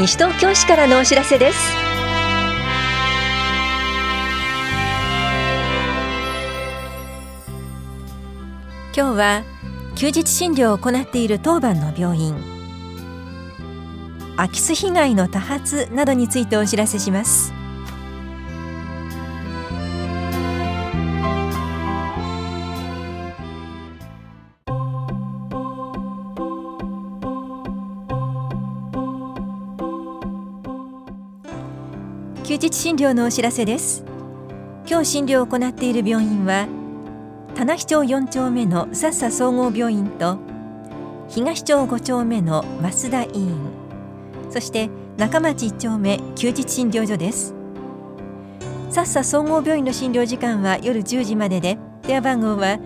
西東京市からのお知らせです。今日は休日診療を行っている当番の病院。空き巣被害の多発などについてお知らせします。休日診療のお知らせです。今日診療を行っている病院は棚視町4丁目のさっさ総合病院と東町5丁目の増田医院そして中町1丁目休日診療所です。さっさ総合病院の診療時間は夜10時までで電話番号は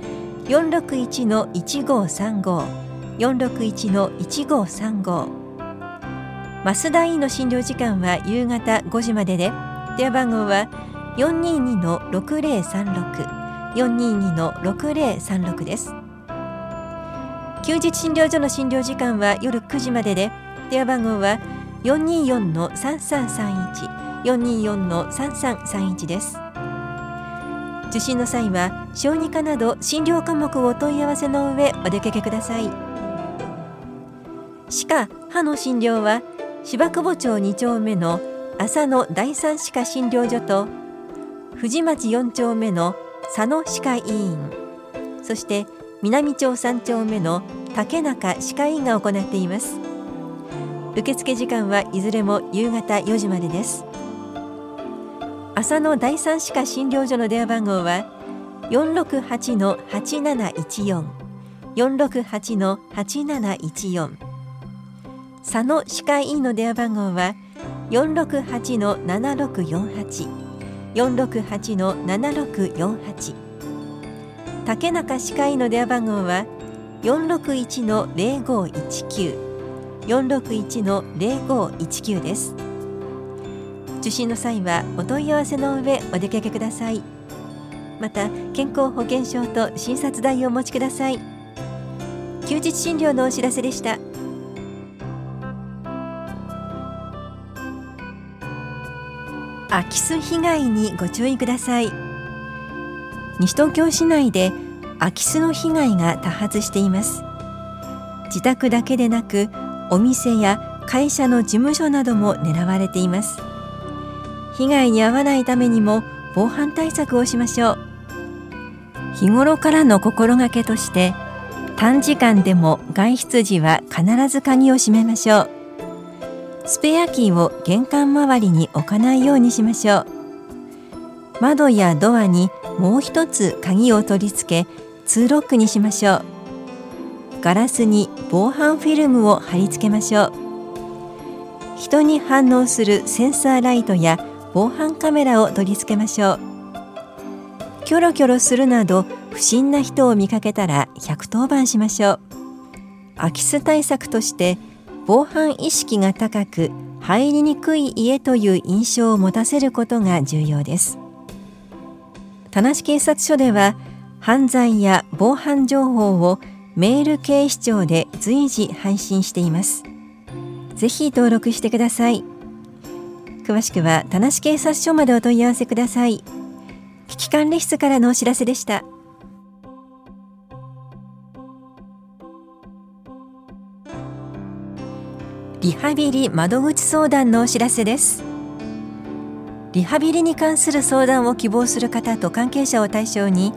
461-1535 461-1535増田医の診療時間は夕方5時までで。電話番号は422-6036 422-6036です。休日診療所の診療時間は夜9時までで。電話番号は424-3331 424-3331です。受診の際は小児科など診療科目をお問い合わせの上お出かけください。歯科・歯の診療は芝久保町2丁目の浅野第三歯科診療所と富士町4丁目の佐野歯科医院そして南町3丁目の竹中歯科医院が行っています。受付時間はいずれも夕方4時までです。浅野第三歯科診療所の電話番号は468-8714 468-8714佐野歯科医院の電話番号は468-7648 468-7648竹中歯科医の電話番号は461-0519 461-0519です。受診の際はお問い合わせの上お出かけください。また健康保険証と診察代をお持ちください。休日診療のお知らせでした。空き巣被害にご注意ください。西東京市内で空き巣の被害が多発しています。自宅だけでなくお店や会社の事務所なども狙われています。被害に遭わないためにも防犯対策をしましょう。日頃からの心がけとして短時間でも外出時は必ず鍵を閉めましょう。スペアキーを玄関周りに置かないようにしましょう。窓やドアにもう一つ鍵を取り付けツーロックにしましょう。ガラスに防犯フィルムを貼り付けましょう。人に反応するセンサーライトや防犯カメラを取り付けましょう。キョロキョロするなど不審な人を見かけたら110番しましょう。空き巣対策として防犯意識が高く入りにくい家という印象を持たせることが重要です。田無警察署では犯罪や防犯情報をメール警視庁で随時配信しています。ぜひ登録してください。詳しくは田無警察署までお問い合わせください。危機管理室からのお知らせでした。リハビリ窓口相談のお知らせです。リハビリに関する相談を希望する方と関係者を対象に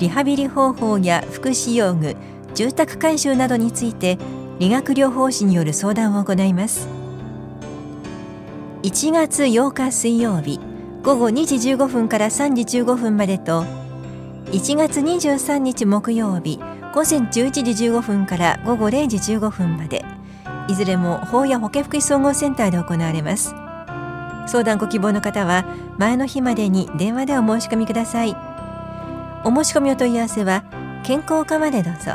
リハビリ方法や福祉用具住宅改修などについて理学療法士による相談を行います。1月8日水曜日午後2時15分から3時15分までと1月23日木曜日午前11時15分から午後0時15分まで。いずれも法や保健福祉総合センターで行われます。相談ご希望の方は前の日までに電話でお申し込みください。お申し込みお問い合わせは健康課までどうぞ。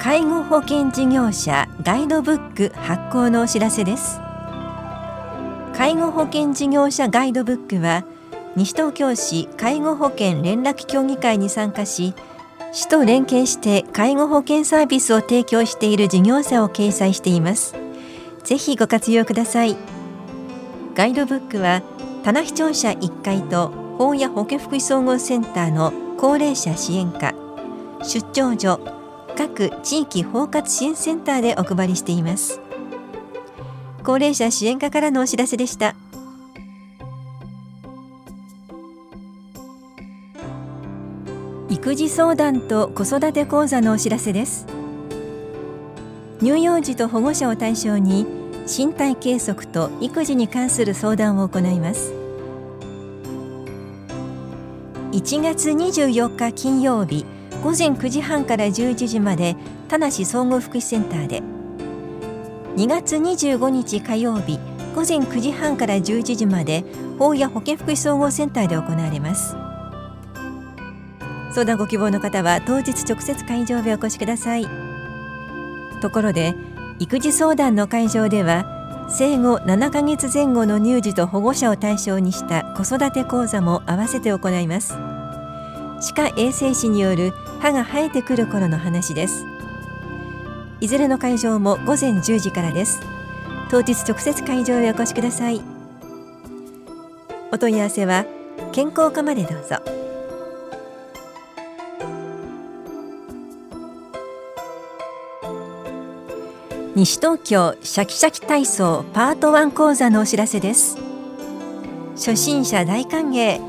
介護保険事業者ガイドブック発行のお知らせです。介護保険事業者ガイドブックは西東京市介護保険連絡協議会に参加し市と連携して介護保険サービスを提供している事業者を掲載しています。ぜひご活用ください。ガイドブックは棚視聴者1階と法や保健福祉総合センターの高齢者支援課出張所各地域包括支援センターでお配りしています。高齢者支援課からのお知らせでした。育児相談と子育て講座のお知らせです。乳幼児と保護者を対象に身体計測と育児に関する相談を行います。1月24日金曜日午前9時半から11時まで田無総合福祉センターで2月25日火曜日午前9時半から11時まで法や保健福祉総合センターで行われます。相談ご希望の方は当日直接会場へお越しください。ところで育児相談の会場では生後7ヶ月前後の乳児と保護者を対象にした子育て講座も合わせて行います。歯科衛生士による歯が生えてくる頃の話です。いずれの会場も午前10時からです。当日直接会場へお越しください。お問い合わせは健康課までどうぞ。西東京シャキシャキ体操パート1講座のお知らせです。初心者大歓迎。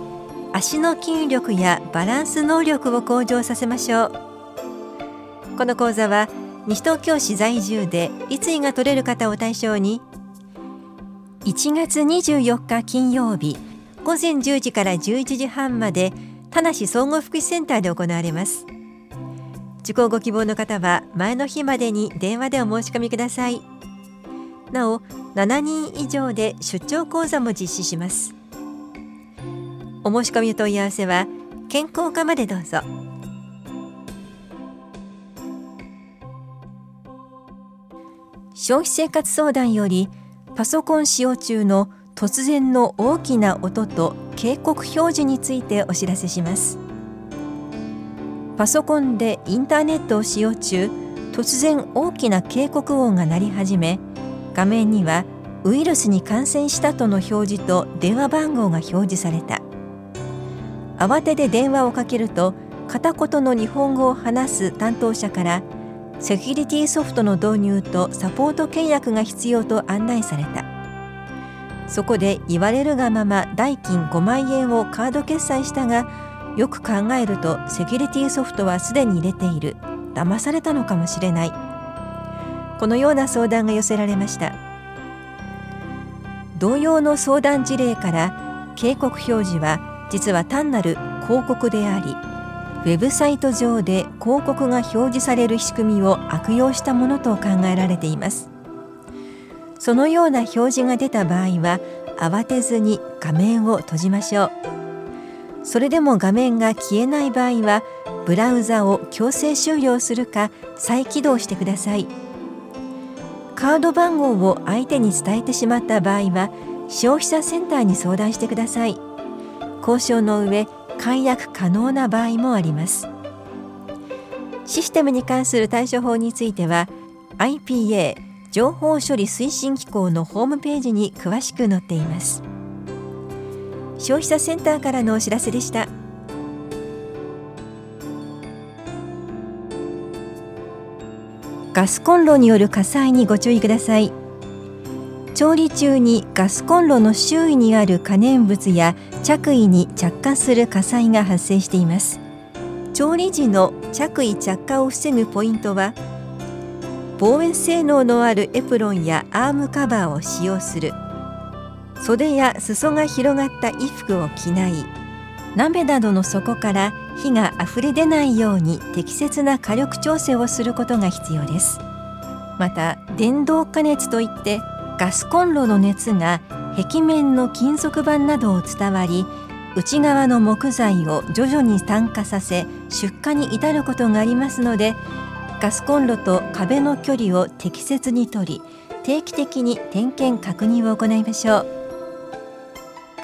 足の筋力やバランス能力を向上させましょう。この講座は西東京市在住で立位が取れる方を対象に1月24日金曜日午前10時から11時半まで田無総合福祉センターで行われます。受講ご希望の方は前の日までに電話でお申し込みください。なお7人以上で出張講座も実施します。お申し込み問い合わせは健康課までどうぞ。消費生活相談よりパソコン使用中の突然の大きな音と警告表示についてお知らせします。パソコンでインターネットを使用中突然大きな警告音が鳴り始め画面にはウイルスに感染したとの表示と電話番号が表示された。慌てて電話をかけると片言の日本語を話す担当者からセキュリティソフトの導入とサポート契約が必要と案内された。そこで言われるがまま代金5万円をカード決済したがよく考えるとセキュリティソフトはすでに入れている。騙されたのかもしれない。このような相談が寄せられました。同様の相談事例から警告表示は実は単なる広告でありウェブサイト上で広告が表示される仕組みを悪用したものと考えられています。そのような表示が出た場合は慌てずに画面を閉じましょう。それでも画面が消えない場合はブラウザを強制終了するか再起動してください。カード番号を相手に伝えてしまった場合は消費者センターに相談してください。交渉の上解約可能な場合もあります。システムに関する対処法については IPA 情報処理推進機構のホームページに詳しく載っています。消費者センターからのお知らせでした。ガスコンロによる火災にご注意ください。調理中にガスコンロの周囲にある可燃物や着衣に着火する火災が発生しています。調理時の着衣着火を防ぐポイントは防煙性能のあるエプロンやアームカバーを使用する。袖や裾が広がった衣服を着ない。鍋などの底から火があふれ出ないように適切な火力調整をすることが必要です。また電動加熱といってガスコンロの熱が壁面の金属板などを伝わり内側の木材を徐々に炭化させ出火に至ることがありますのでガスコンロと壁の距離を適切にとり定期的に点検確認を行いましょう。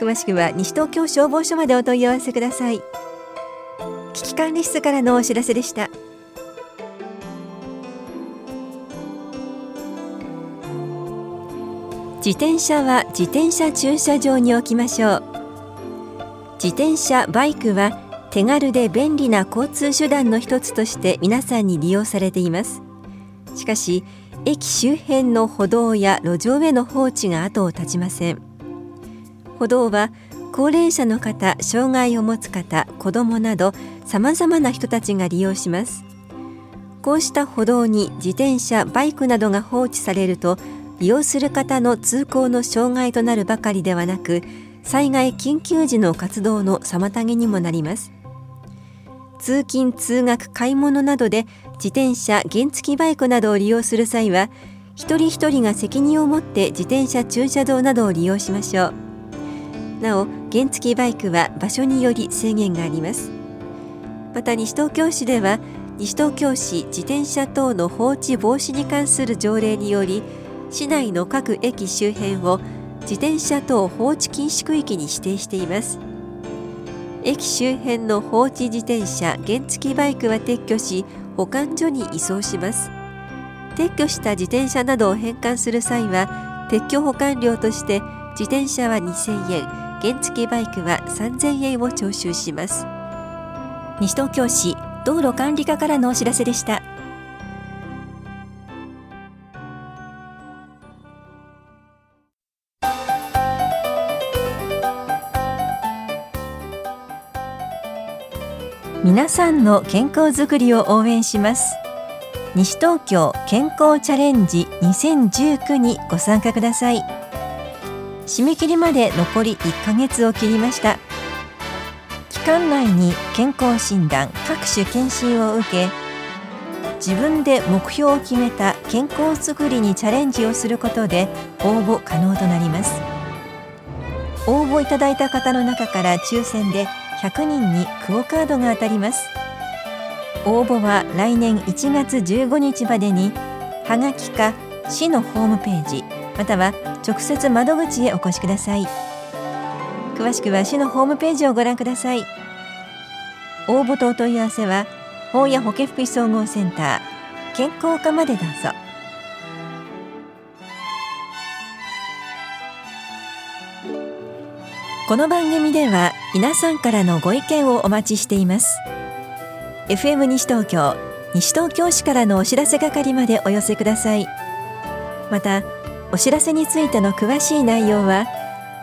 詳しくは西東京消防署までお問い合わせください。危機管理室からのお知らせでした。自転車は自転車駐車場に置きましょう。自転車バイクは手軽で便利な交通手段の一つとして皆さんに利用されています。しかし駅周辺の歩道や路上への放置が後を絶ちません。歩道は高齢者の方、障害を持つ方、子どもなどさまざまな人たちが利用します。こうした歩道に自転車、バイクなどが放置されると利用する方の通行の障害となるばかりではなく災害緊急時の活動の妨げにもなります。通勤通学買い物などで自転車原付バイクなどを利用する際は一人一人が責任を持って自転車駐車場などを利用しましょう。なお原付バイクは場所により制限があります。また西東京市では西東京市自転車等の放置防止に関する条例により市内の各駅周辺を自転車等放置禁止区域に指定しています。駅周辺の放置自転車原付バイクは撤去し保管所に移送します。撤去した自転車などを返還する際は撤去保管料として自転車は2000円原付バイクは3000円を徴収します。西東京市道路管理課からのお知らせでした。皆さんの健康づくりを応援します。西東京健康チャレンジ2019にご参加ください。締め切りまで残り1ヶ月を切りました。期間内に健康診断各種検診を受け自分で目標を決めた健康づくりにチャレンジをすることで応募可能となります。応募いただいた方の中から抽選で100人にクオカードが当たります。応募は来年1月15日までにはがきか市のホームページまたは直接窓口へお越しください。詳しくは市のホームページをご覧ください。応募とお問い合わせは法や保健福祉総合センター健康課までどうぞ。この番組では皆さんからのご意見をお待ちしています。FM 西東京西東京市からのお知らせ係までお寄せください。またお知らせについての詳しい内容は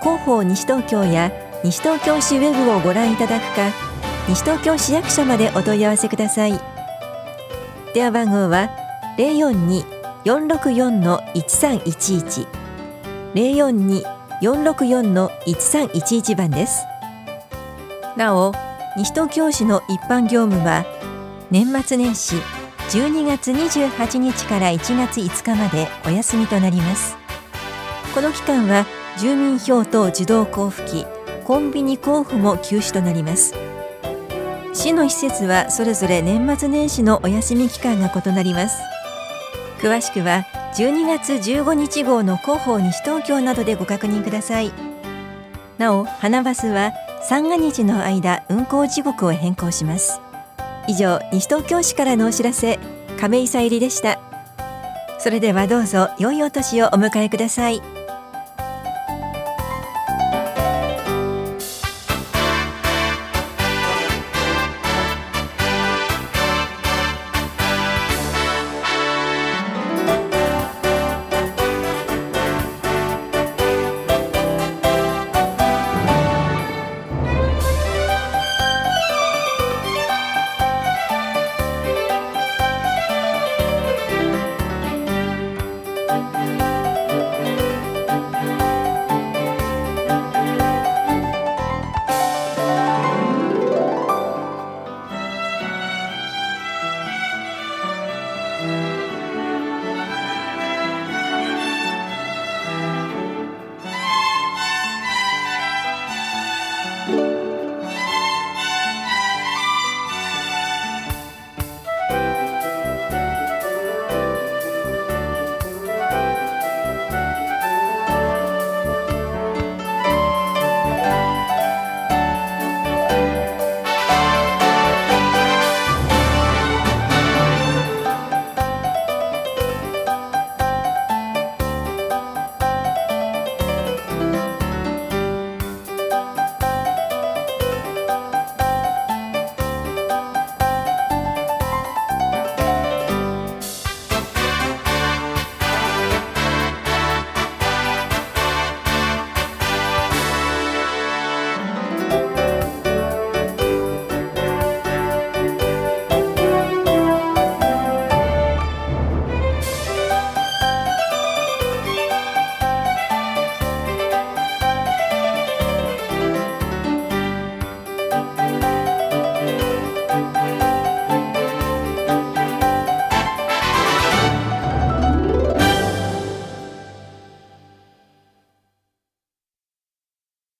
広報西東京や西東京市ウェブをご覧いただくか西東京市役所までお問い合わせください。電話番号は042-464-1311 042-464-1311番です。なお西東京市の一般業務は年末年始12月28日から1月5日までお休みとなります。この期間は住民票等自動交付機コンビニ交付も休止となります。市の施設はそれぞれ年末年始のお休み期間が異なります。詳しくは12月15日号の広報西東京などでご確認ください。なお花バスは三が日の間運行時刻を変更します。以上西東京市からのお知らせ亀井さゆりでした。それではどうぞ良いお年をお迎えください。